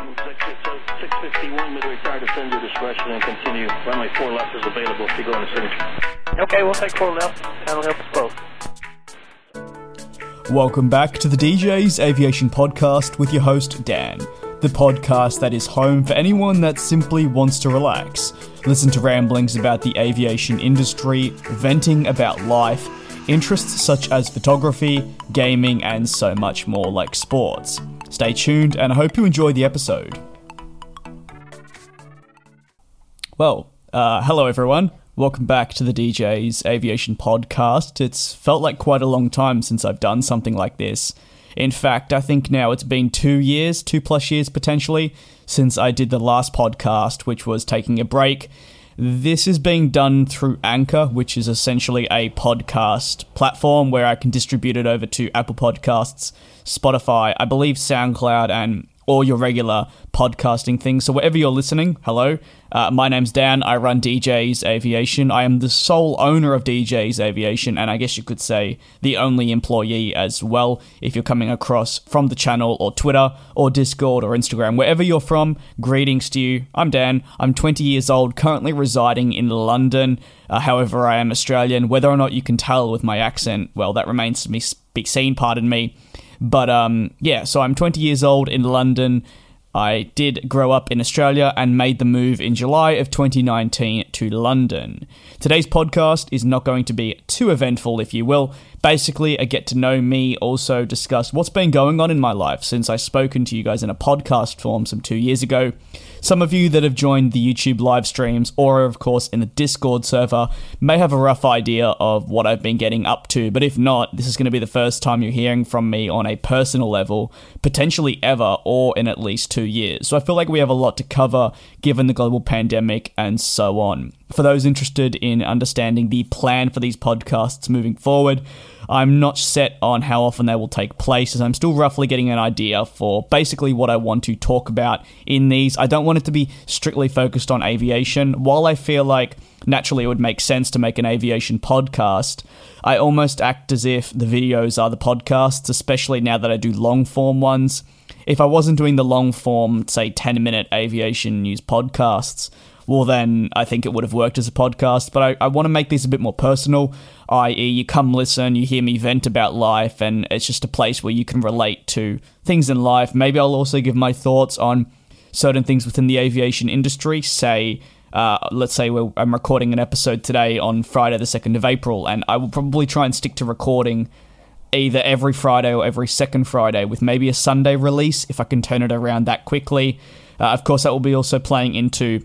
So 651 midway tire defend your discretion and continue. Runway 4 left is available if you go in the signature. Okay, we'll take four left. That'll help us both. Welcome back to the DJ's Aviation Podcast with your host, Dan. The podcast that is home for anyone that simply wants to relax, listen to ramblings about the aviation industry, venting about life, interests such as photography, gaming, and so much more like sports. Stay tuned, and I hope you enjoy the episode. Well, uh, hello everyone. Welcome back to the DJ's Aviation Podcast. It's felt like quite a long time since I've done something like this. In fact, I think now it's been two years, two plus years potentially, since I did the last podcast, which was taking a break. This is being done through Anchor, which is essentially a podcast platform where I can distribute it over to Apple Podcasts, Spotify, I believe SoundCloud, and all your regular podcasting things. So wherever you're listening, hello. Uh, my name's Dan. I run DJ's Aviation. I am the sole owner of DJ's Aviation, and I guess you could say the only employee as well. If you're coming across from the channel or Twitter or Discord or Instagram, wherever you're from, greetings to you. I'm Dan. I'm 20 years old, currently residing in London. Uh, however, I am Australian. Whether or not you can tell with my accent, well, that remains to be seen. Pardon me. But um, yeah, so I'm 20 years old in London. I did grow up in Australia and made the move in July of 2019 to London. Today's podcast is not going to be too eventful, if you will. Basically, a get to know me, also discuss what's been going on in my life since I've spoken to you guys in a podcast form some two years ago. Some of you that have joined the YouTube live streams or, of course, in the Discord server may have a rough idea of what I've been getting up to, but if not, this is going to be the first time you're hearing from me on a personal level, potentially ever, or in at least two years. So I feel like we have a lot to cover given the global pandemic and so on. For those interested in understanding the plan for these podcasts moving forward, I'm not set on how often they will take place, as I'm still roughly getting an idea for basically what I want to talk about in these. I don't want it to be strictly focused on aviation. While I feel like naturally it would make sense to make an aviation podcast, I almost act as if the videos are the podcasts, especially now that I do long form ones. If I wasn't doing the long form, say 10 minute aviation news podcasts, well, then I think it would have worked as a podcast. But I, I want to make these a bit more personal, i.e., you come listen, you hear me vent about life, and it's just a place where you can relate to things in life. Maybe I'll also give my thoughts on certain things within the aviation industry, say, uh, let's say I'm recording an episode today on Friday, the 2nd of April, and I will probably try and stick to recording either every Friday or every second Friday with maybe a Sunday release if I can turn it around that quickly. Uh, of course, that will be also playing into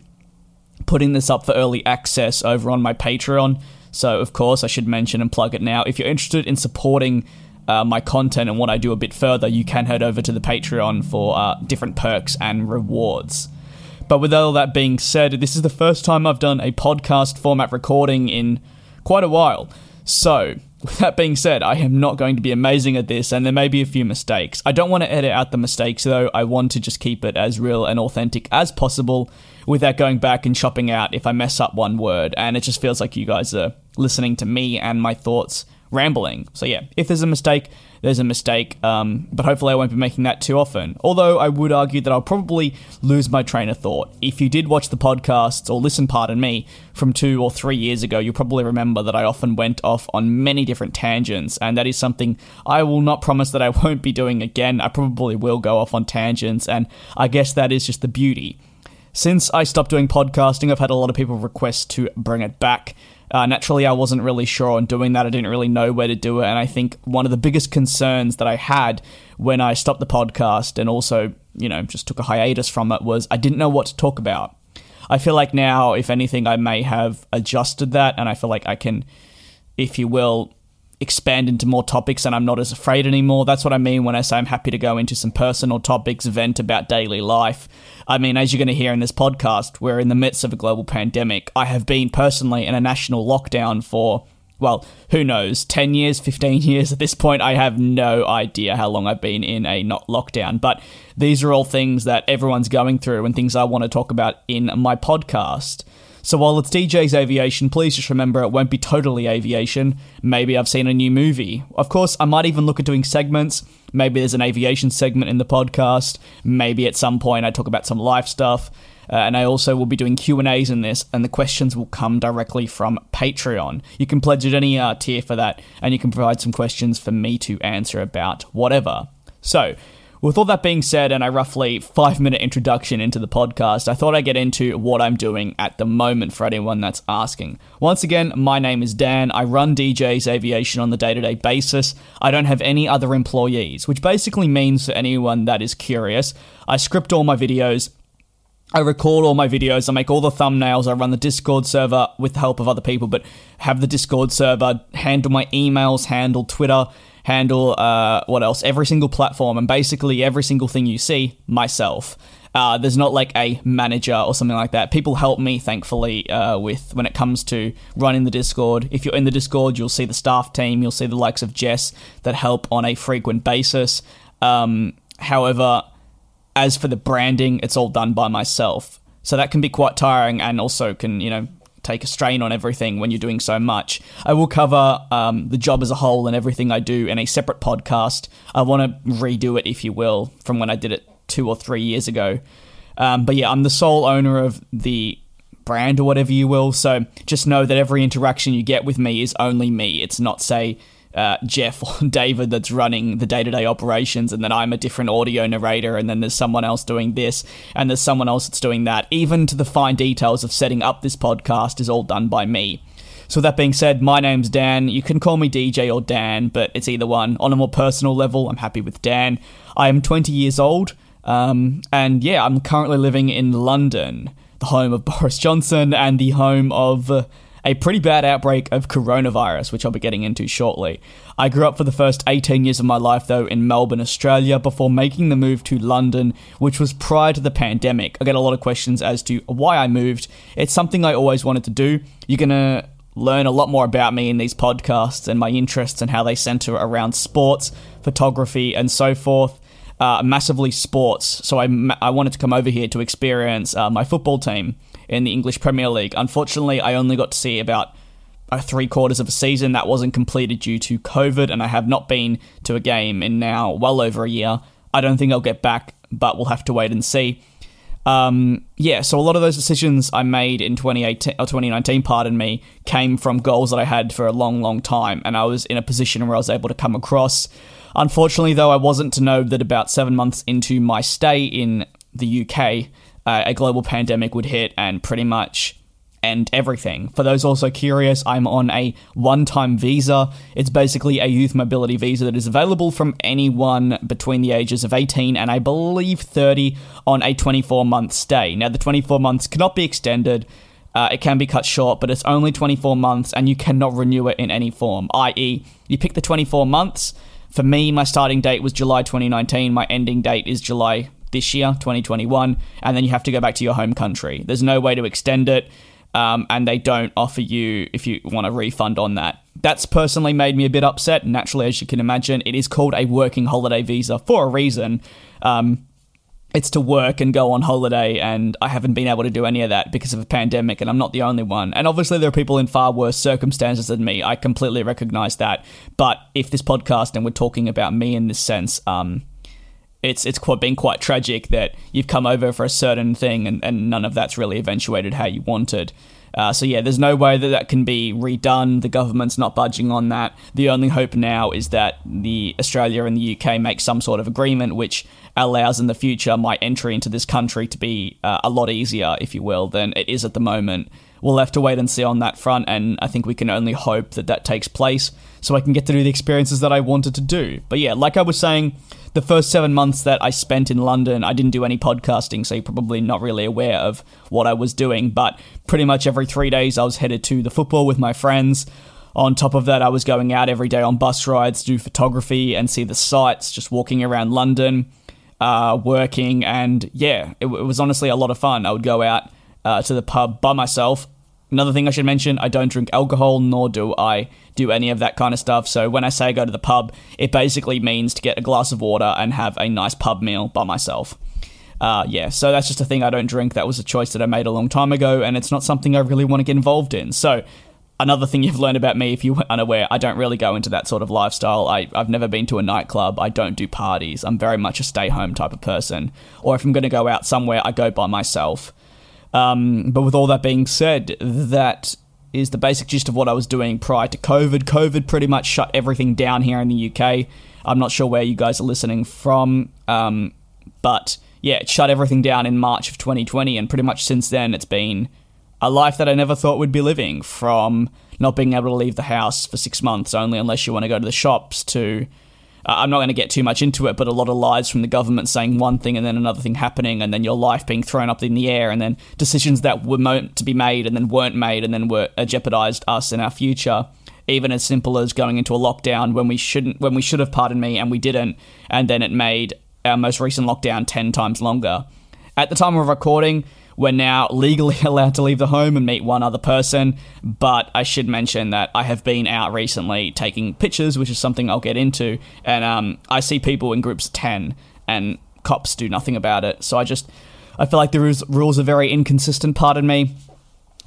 putting this up for early access over on my Patreon. So, of course, I should mention and plug it now. If you're interested in supporting uh, my content and what I do a bit further, you can head over to the Patreon for uh, different perks and rewards. But with all that being said, this is the first time I've done a podcast format recording in quite a while. So, that being said, I am not going to be amazing at this, and there may be a few mistakes. I don't want to edit out the mistakes, though. I want to just keep it as real and authentic as possible without going back and chopping out if I mess up one word. And it just feels like you guys are listening to me and my thoughts rambling. So yeah, if there's a mistake, there's a mistake. Um, but hopefully, I won't be making that too often. Although I would argue that I'll probably lose my train of thought. If you did watch the podcasts or listen, pardon me, from two or three years ago, you'll probably remember that I often went off on many different tangents, and that is something I will not promise that I won't be doing again. I probably will go off on tangents, and I guess that is just the beauty since I stopped doing podcasting, I've had a lot of people request to bring it back. Uh, naturally, I wasn't really sure on doing that. I didn't really know where to do it. And I think one of the biggest concerns that I had when I stopped the podcast and also, you know, just took a hiatus from it was I didn't know what to talk about. I feel like now, if anything, I may have adjusted that. And I feel like I can, if you will, expand into more topics and I'm not as afraid anymore. That's what I mean when I say I'm happy to go into some personal topics, vent about daily life. I mean, as you're going to hear in this podcast, we're in the midst of a global pandemic. I have been personally in a national lockdown for, well, who knows, 10 years, 15 years at this point. I have no idea how long I've been in a not lockdown. But these are all things that everyone's going through and things I want to talk about in my podcast. So while it's DJ's aviation, please just remember it won't be totally aviation. Maybe I've seen a new movie. Of course, I might even look at doing segments. Maybe there's an aviation segment in the podcast. Maybe at some point I talk about some life stuff. Uh, and I also will be doing Q and A's in this, and the questions will come directly from Patreon. You can pledge at any uh, tier for that, and you can provide some questions for me to answer about whatever. So, with all that being said, and a roughly five minute introduction into the podcast, I thought I'd get into what I'm doing at the moment for anyone that's asking. Once again, my name is Dan. I run DJ's Aviation on the day to day basis. I don't have any other employees, which basically means for anyone that is curious, I script all my videos. I record all my videos, I make all the thumbnails, I run the Discord server with the help of other people, but have the Discord server, handle my emails, handle Twitter, handle uh, what else? Every single platform and basically every single thing you see myself. Uh, there's not like a manager or something like that. People help me, thankfully, uh, with when it comes to running the Discord. If you're in the Discord, you'll see the staff team, you'll see the likes of Jess that help on a frequent basis. Um, however, as for the branding, it's all done by myself. So that can be quite tiring and also can, you know, take a strain on everything when you're doing so much. I will cover um, the job as a whole and everything I do in a separate podcast. I want to redo it, if you will, from when I did it two or three years ago. Um, but yeah, I'm the sole owner of the brand or whatever you will. So just know that every interaction you get with me is only me. It's not, say, uh, Jeff or David that's running the day to day operations, and then I'm a different audio narrator, and then there's someone else doing this, and there's someone else that's doing that. Even to the fine details of setting up this podcast is all done by me. So, that being said, my name's Dan. You can call me DJ or Dan, but it's either one. On a more personal level, I'm happy with Dan. I am 20 years old, um, and yeah, I'm currently living in London, the home of Boris Johnson and the home of. Uh, a pretty bad outbreak of coronavirus, which I'll be getting into shortly. I grew up for the first 18 years of my life, though, in Melbourne, Australia, before making the move to London, which was prior to the pandemic. I get a lot of questions as to why I moved. It's something I always wanted to do. You're going to learn a lot more about me in these podcasts and my interests and how they center around sports, photography, and so forth. Uh, massively sports, so I, I wanted to come over here to experience uh, my football team in the English Premier League. Unfortunately, I only got to see about uh, three quarters of a season that wasn't completed due to COVID, and I have not been to a game in now well over a year. I don't think I'll get back, but we'll have to wait and see. Um, yeah, so a lot of those decisions I made in 2018 or 2019, pardon me, came from goals that I had for a long, long time, and I was in a position where I was able to come across. Unfortunately, though, I wasn't to know that about seven months into my stay in the UK, uh, a global pandemic would hit and pretty much end everything. For those also curious, I'm on a one time visa. It's basically a youth mobility visa that is available from anyone between the ages of 18 and I believe 30 on a 24 month stay. Now, the 24 months cannot be extended. Uh, it can be cut short, but it's only 24 months and you cannot renew it in any form, i.e., you pick the 24 months. For me, my starting date was July 2019, my ending date is July this year, 2021, and then you have to go back to your home country. There's no way to extend it, um, and they don't offer you if you want a refund on that. That's personally made me a bit upset. Naturally, as you can imagine, it is called a working holiday visa for a reason. Um, it's to work and go on holiday, and I haven't been able to do any of that because of a pandemic, and I'm not the only one. And obviously, there are people in far worse circumstances than me. I completely recognize that. But if this podcast and we're talking about me in this sense, um, it's it's quite been quite tragic that you've come over for a certain thing and, and none of that's really eventuated how you wanted. Uh, so yeah, there's no way that that can be redone. The government's not budging on that. The only hope now is that the Australia and the UK make some sort of agreement which allows in the future my entry into this country to be uh, a lot easier, if you will, than it is at the moment. We'll have to wait and see on that front, and I think we can only hope that that takes place so I can get to do the experiences that I wanted to do. But yeah, like I was saying, the first seven months that I spent in London, I didn't do any podcasting, so you're probably not really aware of what I was doing. But pretty much every three days, I was headed to the football with my friends. On top of that, I was going out every day on bus rides do photography and see the sights, just walking around London, uh, working, and yeah, it, it, was honestly a lot of fun. I would go out uh, to the pub by myself, Another thing I should mention I don't drink alcohol, nor do I do any of that kind of stuff. So when I say I go to the pub, it basically means to get a glass of water and have a nice pub meal by myself. Uh, yeah, so that's just a thing I don't drink. That was a choice that I made a long time ago, and it's not something I really want to get involved in. So another thing you've learned about me if you were unaware i don't really go into that sort of lifestyle I, i've never been to a nightclub i don't do parties i'm very much a stay home type of person or if i'm going to go out somewhere i go by myself um, but with all that being said that is the basic gist of what i was doing prior to covid. Covid pretty much shut everything down here in the uk i'm not sure where you guys are listening from um, but yeah it shut everything down in march of 2020 and pretty much since then it's been a life that I never thought we'd be living from not being able to leave the house for six months only unless you want to go to the shops to uh, I'm not going to get too much into it, but a lot of lies from the government saying one thing and then another thing happening, and then your life being thrown up in the air, and then decisions that were meant to be made and then weren't made, and then were uh, jeopardized us in our future. Even as simple as going into a lockdown when we shouldn't, when we should have, pardon me, and we didn't, and then it made our most recent lockdown ten times longer. At the time of recording, we're now legally allowed to leave the home and meet one other person, but I should mention that I have been out recently taking pictures, which is something I'll get into, and um, I see people in groups of 10, and cops do nothing about it. So I just, I feel like the rules are very inconsistent, pardon me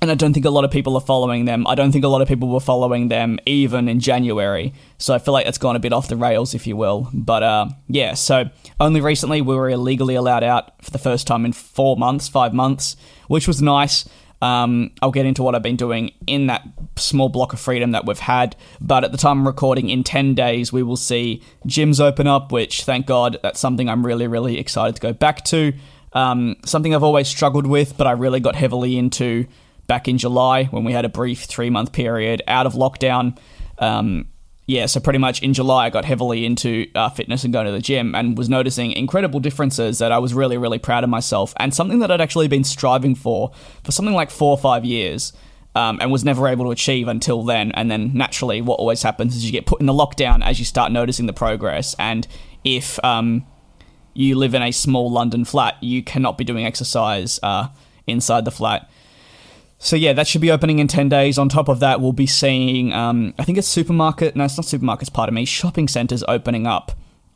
and I don't think a lot of people are following them. I don't think a lot of people were following them even in January. So I feel like it's gone a bit off the rails, if you will. But uh, yeah, so only recently we were illegally allowed out for the first time in four months, five months, which was nice. Um, I'll get into what I've been doing in that small block of freedom that we've had. But at the time I'm recording, in 10 days, we will see gyms open up, which thank God that's something I'm really, really excited to go back to. Um, something I've always struggled with, but I really got heavily into back in July when we had a brief three month period out of lockdown. Um, yeah, so pretty much in July, I got heavily into uh, fitness and going to the gym and was noticing incredible differences that I was really, really proud of myself and something that I'd actually been striving for for something like four or five years. Um, and was never able to achieve until then. And then naturally, what always happens is you get put in the lockdown as you start noticing the progress. And if um, you live in a small London flat, you cannot be doing exercise uh, inside the flat. So yeah, that should be opening in ten days. On top of that, we'll be seeing, um, I think it's supermarket. No, it's not supermarkets. Pardon me. Shopping centres opening up,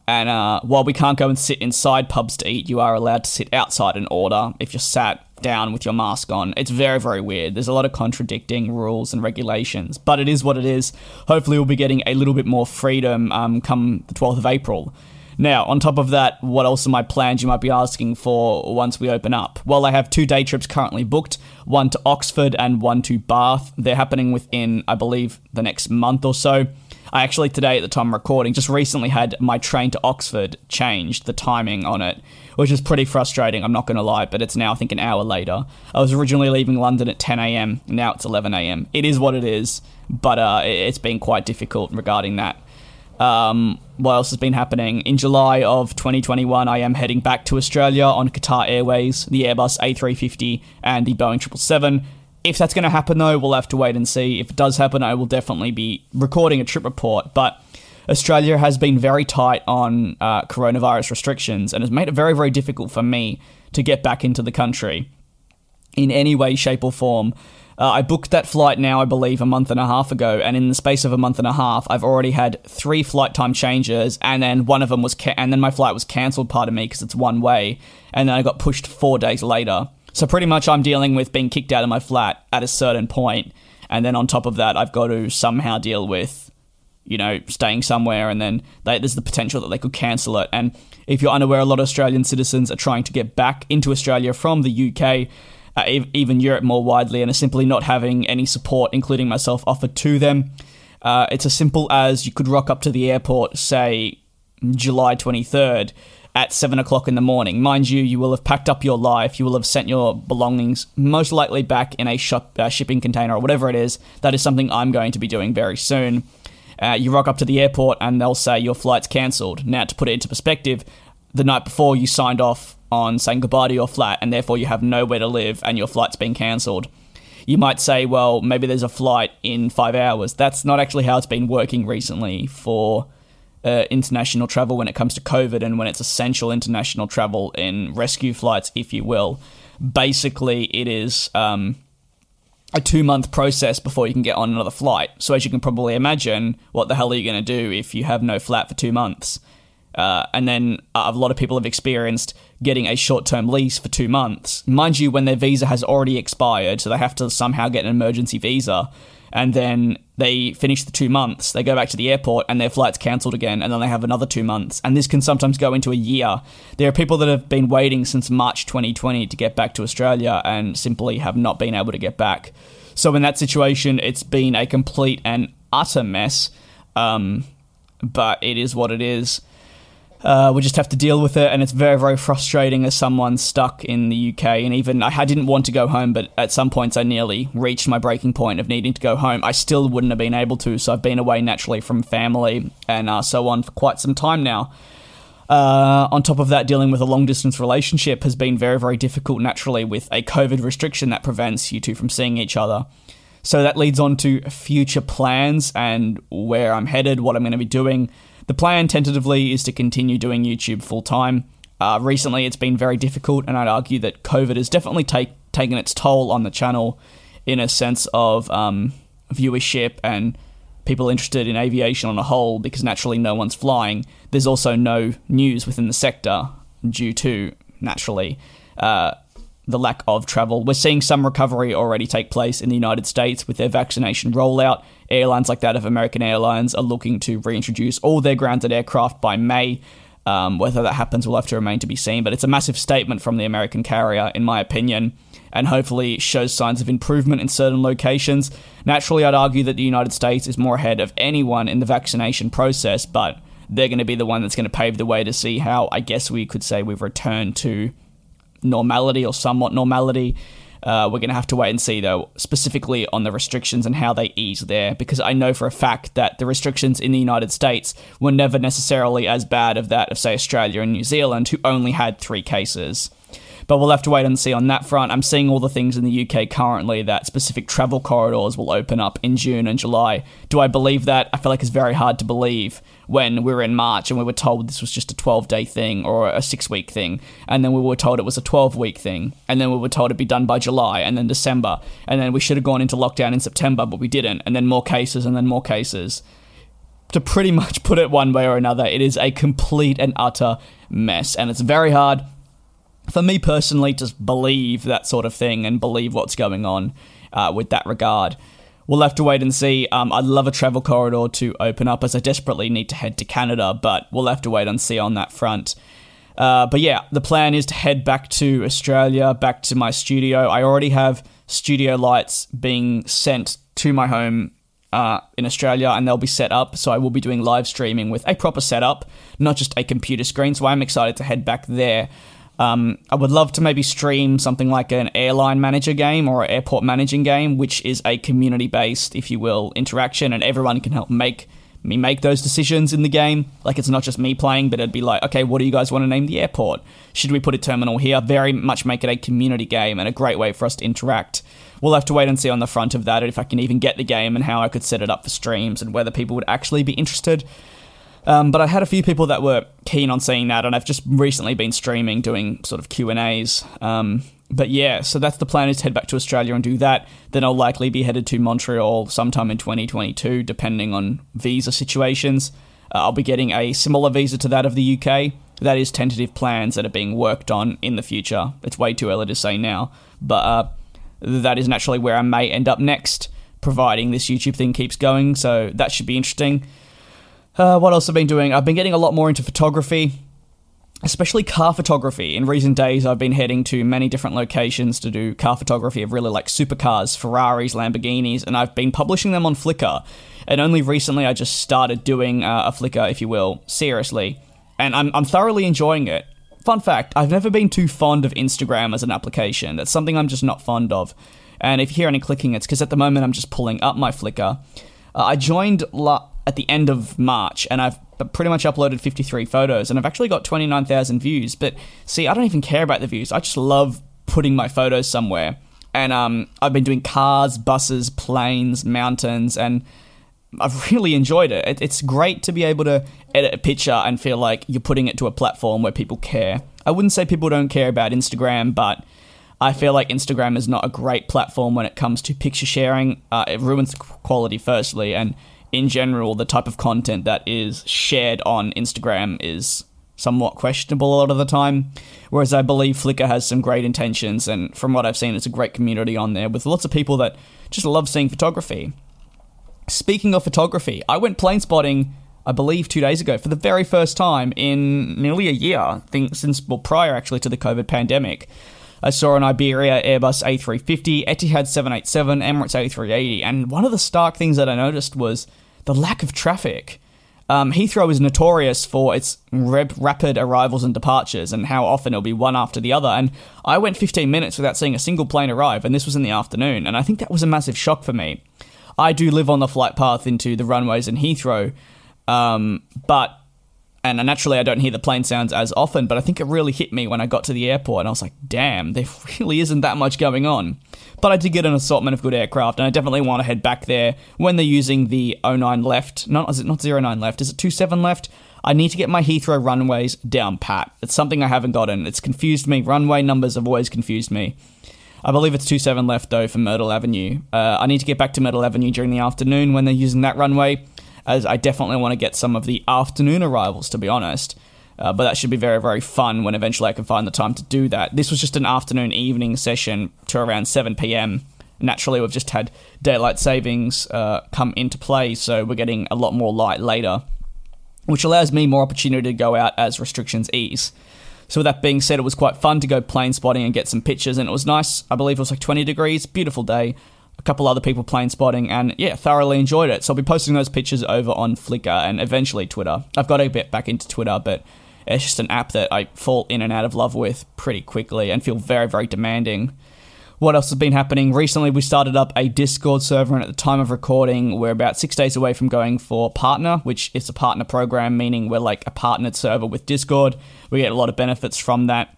and uh, while we can't go and sit inside pubs to eat, you are allowed to sit outside and order if you're sat down with your mask on. It's very, very weird. There's a lot of contradicting rules and regulations, but it is what it is. Hopefully, we'll be getting a little bit more freedom um, come the 12th of April. Now, on top of that, what else are my plans you might be asking for once we open up? Well, I have two day trips currently booked one to Oxford and one to Bath. They're happening within, I believe, the next month or so. I actually, today at the time I'm recording, just recently had my train to Oxford changed, the timing on it, which is pretty frustrating, I'm not going to lie, but it's now, I think, an hour later. I was originally leaving London at 10 a.m., now it's 11 a.m. It is what it is, but uh, it's been quite difficult regarding that. Um, what else has been happening? In July of 2021, I am heading back to Australia on Qatar Airways, the Airbus A350, and the Boeing 777. If that's going to happen, though, we'll have to wait and see. If it does happen, I will definitely be recording a trip report. But Australia has been very tight on uh, coronavirus restrictions and has made it very, very difficult for me to get back into the country in any way, shape, or form. Uh, I booked that flight now, I believe, a month and a half ago, and in the space of a month and a half, I've already had three flight time changes, and then one of them was, ca- and then my flight was cancelled, pardon me, because it's one way, and then I got pushed four days later. So pretty much, I'm dealing with being kicked out of my flat at a certain point, and then on top of that, I've got to somehow deal with, you know, staying somewhere, and then they, there's the potential that they could cancel it. And if you're unaware, a lot of Australian citizens are trying to get back into Australia from the UK uh, even Europe more widely, and are simply not having any support, including myself, offered to them. Uh, it's as simple as you could rock up to the airport, say July 23rd, at 7 o'clock in the morning. Mind you, you will have packed up your life, you will have sent your belongings most likely back in a shop, uh, shipping container or whatever it is. That is something I'm going to be doing very soon. Uh, you rock up to the airport and they'll say your flight's cancelled. Now, to put it into perspective, the night before you signed off on saying goodbye to your flat and therefore you have nowhere to live and your flight's been cancelled. You might say, well, maybe there's a flight in five hours. That's not actually how it's been working recently for uh, international travel when it comes to COVID and when it's essential international travel in rescue flights, if you will. Basically, it is um, a two month process before you can get on another flight. So, as you can probably imagine, what the hell are you going to do if you have no flat for two months? Uh, and then a lot of people have experienced getting a short term lease for two months. Mind you, when their visa has already expired, so they have to somehow get an emergency visa. And then they finish the two months, they go back to the airport, and their flight's cancelled again, and then they have another two months. And this can sometimes go into a year. There are people that have been waiting since March 2020 to get back to Australia and simply have not been able to get back. So, in that situation, it's been a complete and utter mess. Um, but it is what it is. Uh, we just have to deal with it, and it's very, very frustrating as someone stuck in the UK. And even I didn't want to go home, but at some points I nearly reached my breaking point of needing to go home. I still wouldn't have been able to, so I've been away naturally from family and uh, so on for quite some time now. Uh, on top of that, dealing with a long distance relationship has been very, very difficult naturally with a COVID restriction that prevents you two from seeing each other. So that leads on to future plans and where I'm headed, what I'm going to be doing. The plan tentatively is to continue doing YouTube full time. Uh, recently, it's been very difficult, and I'd argue that COVID has definitely take, taken its toll on the channel in a sense of um, viewership and people interested in aviation on a whole because naturally no one's flying. There's also no news within the sector due to, naturally, uh, the lack of travel. We're seeing some recovery already take place in the United States with their vaccination rollout. Airlines like that of American Airlines are looking to reintroduce all their grounded aircraft by May. Um, whether that happens will have to remain to be seen, but it's a massive statement from the American carrier, in my opinion, and hopefully shows signs of improvement in certain locations. Naturally, I'd argue that the United States is more ahead of anyone in the vaccination process, but they're going to be the one that's going to pave the way to see how, I guess we could say, we've returned to normality or somewhat normality. Uh, we're going to have to wait and see, though, specifically on the restrictions and how they ease there, because I know for a fact that the restrictions in the United States were never necessarily as bad of that of, say, Australia and New Zealand, who only had three cases. But we'll have to wait and see on that front. I'm seeing all the things in the UK currently that specific travel corridors will open up in June and July. Do I believe that? I feel like it's very hard to believe when we were in March and we were told this was just a 12 day thing or a six week thing. And then we were told it was a 12 week thing. And then we were told it'd be done by July and then December. And then we should have gone into lockdown in September, but we didn't. And then more cases and then more cases to pretty much put it one way or another, it is a complete and utter mess. And it's very hard for me personally just believe that sort of thing and believe what's going on uh, with that regard. We'll have to wait and see. Um, I'd love a travel corridor to open up as I desperately need to head to Canada, but we'll have to wait and see on that front. Uh, but yeah, the plan is to head back to Australia, back to my studio. I already have studio lights being sent to my home uh, in Australia, and they'll be set up. So I will be doing live streaming with a proper setup, not just a computer screen. So I'm excited to head back there. Um, I would love to maybe stream something like an airline manager game or an airport managing game, which is a community based, if you will, interaction, and everyone can help make me make those decisions in the game. Like it's not just me playing, but it'd be like, okay, what do you guys want to name the airport? Should we put a terminal here? Very much make it a community game and a great way for us to interact. We'll have to wait and see on the front of that if I can even get the game and how I could set it up for streams and whether people would actually be interested. Um, but I had a few people that were keen on seeing that, and I've just recently been streaming, doing sort of Q and A's. Um, but yeah, so that's the plan is to head back to Australia and do that. Then I'll likely be headed to Montreal sometime in 2022, depending on visa situations. Uh, I'll be getting a similar visa to that of the UK. That is tentative plans that are being worked on in the future. It's way too early to say now, but uh, that is naturally where I may end up next, providing this YouTube thing keeps going. So that should be interesting. Uh, what else I've been doing? I've been getting a lot more into photography, especially car photography. In recent days, I've been heading to many different locations to do car photography of really like supercars, Ferraris, Lamborghinis, and I've been publishing them on Flickr. And only recently, I just started doing uh, a Flickr, if you will, seriously. And I'm, I'm thoroughly enjoying it. Fun fact I've never been too fond of Instagram as an application. That's something I'm just not fond of. And if you hear any clicking, it's because at the moment I'm just pulling up my Flickr. Uh, I joined la- at the end of March, and I've pretty much uploaded 53 photos, and I've actually got 29,000 views. But see, I don't even care about the views. I just love putting my photos somewhere. And um, I've been doing cars, buses, planes, mountains, and I've really enjoyed it. It's great to be able to edit a picture and feel like you're putting it to a platform where people care. I wouldn't say people don't care about Instagram, but I feel like Instagram is not a great platform when it comes to picture sharing. Uh, it ruins quality, firstly, and in general, the type of content that is shared on Instagram is somewhat questionable a lot of the time. Whereas I believe Flickr has some great intentions, and from what I've seen, it's a great community on there with lots of people that just love seeing photography. Speaking of photography, I went plane spotting, I believe, two days ago for the very first time in nearly a year, I think since well prior actually to the COVID pandemic. I saw an Iberia Airbus A350, Etihad 787, Emirates A380, and one of the stark things that I noticed was the lack of traffic. Um, Heathrow is notorious for its rep- rapid arrivals and departures and how often it'll be one after the other. And I went 15 minutes without seeing a single plane arrive, and this was in the afternoon. And I think that was a massive shock for me. I do live on the flight path into the runways in Heathrow, um, but and naturally I don't hear the plane sounds as often, but I think it really hit me when I got to the airport and I was like, damn, there really isn't that much going on. But I did get an assortment of good aircraft, and I definitely want to head back there when they're using the 09 left. Not is it not 09 left? Is it 27 left? I need to get my Heathrow runways down pat. It's something I haven't gotten. It's confused me. Runway numbers have always confused me. I believe it's 27 left though for Myrtle Avenue. Uh, I need to get back to Myrtle Avenue during the afternoon when they're using that runway as I definitely want to get some of the afternoon arrivals, to be honest. Uh, but that should be very, very fun when eventually I can find the time to do that. This was just an afternoon evening session to around 7 p.m. Naturally, we've just had daylight savings uh, come into play, so we're getting a lot more light later, which allows me more opportunity to go out as restrictions ease. So, with that being said, it was quite fun to go plane spotting and get some pictures, and it was nice. I believe it was like 20 degrees, beautiful day a couple other people plane spotting, and yeah, thoroughly enjoyed it. So I'll be posting those pictures over on Flickr and eventually Twitter. I've got to get back into Twitter, but it's just an app that I fall in and out of love with pretty quickly and feel very, very demanding. What else has been happening? Recently, we started up a Discord server, and at the time of recording, we're about six days away from going for partner, which is a partner program, meaning we're like a partnered server with Discord. We get a lot of benefits from that.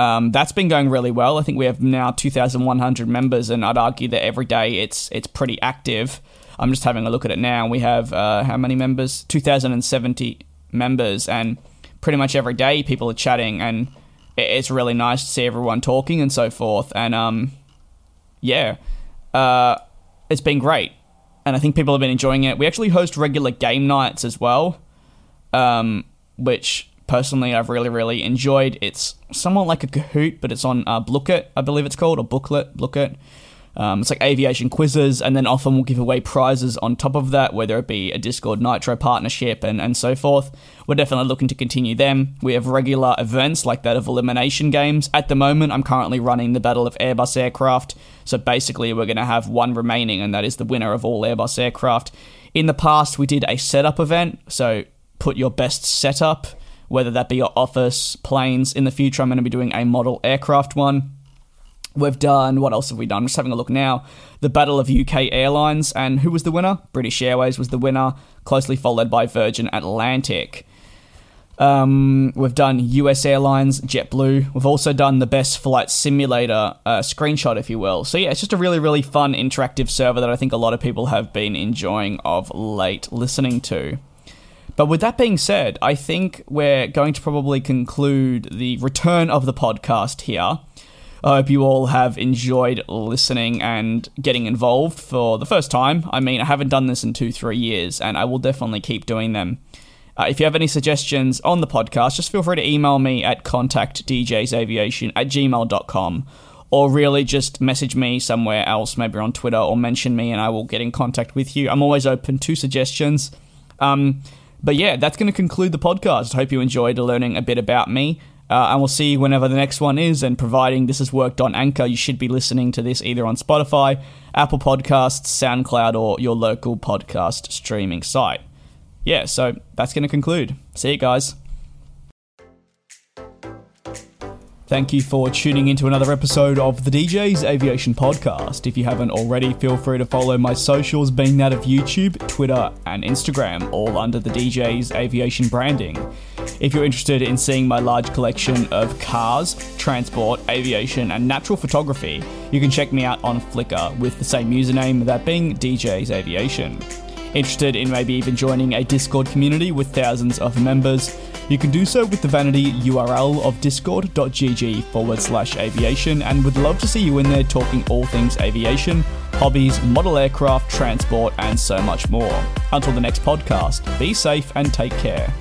Um, that's been going really well. I think we have now 2,100 members, and I'd argue that every day it's it's pretty active. I'm just having a look at it now. We have uh, how many members? 2,070 members, and pretty much every day people are chatting, and it's really nice to see everyone talking and so forth. And um, yeah, uh, it's been great, and I think people have been enjoying it. We actually host regular game nights as well, um, which personally I've really, really enjoyed. It's somewhat like a Kahoot, but it's on uh, Blooket, I believe it's called, or Booklet, Blooket. Um, it's like aviation quizzes, and then often we'll give away prizes on top of that, whether it be a Discord Nitro partnership and, and so forth. We're definitely looking to continue them. We have regular events like that of elimination games. At the moment, I'm currently running the Battle of Airbus Aircraft, so basically, we're going to have one remaining, and that is the winner of all Airbus aircraft. In the past, we did a setup event, so put your best setup whether that be your office, planes. In the future, I'm going to be doing a model aircraft one. We've done, what else have we done? I'm just having a look now. The Battle of UK Airlines, and who was the winner? British Airways was the winner, closely followed by Virgin Atlantic. Um, we've done US Airlines, JetBlue. We've also done the best flight simulator uh, screenshot, if you will. So, yeah, it's just a really, really fun interactive server that I think a lot of people have been enjoying of late listening to. But with that being said, I think we're going to probably conclude the return of the podcast here. I hope you all have enjoyed listening and getting involved for the first time. I mean, I haven't done this in two, three years, and I will definitely keep doing them. Uh, if you have any suggestions on the podcast, just feel free to email me at contactdjsaviation at gmail.com or really just message me somewhere else, maybe on Twitter, or mention me and I will get in contact with you. I'm always open to suggestions. Um, but yeah, that's going to conclude the podcast. Hope you enjoyed learning a bit about me. Uh, and we'll see whenever the next one is. And providing this has worked on Anchor, you should be listening to this either on Spotify, Apple Podcasts, SoundCloud, or your local podcast streaming site. Yeah, so that's going to conclude. See you guys. Thank you for tuning into another episode of the DJ's Aviation Podcast. If you haven't already, feel free to follow my socials, being that of YouTube, Twitter, and Instagram, all under the DJ's Aviation branding. If you're interested in seeing my large collection of cars, transport, aviation, and natural photography, you can check me out on Flickr with the same username, that being DJ's Aviation. Interested in maybe even joining a Discord community with thousands of members? You can do so with the vanity URL of discord.gg forward slash aviation and would love to see you in there talking all things aviation, hobbies, model aircraft, transport, and so much more. Until the next podcast, be safe and take care.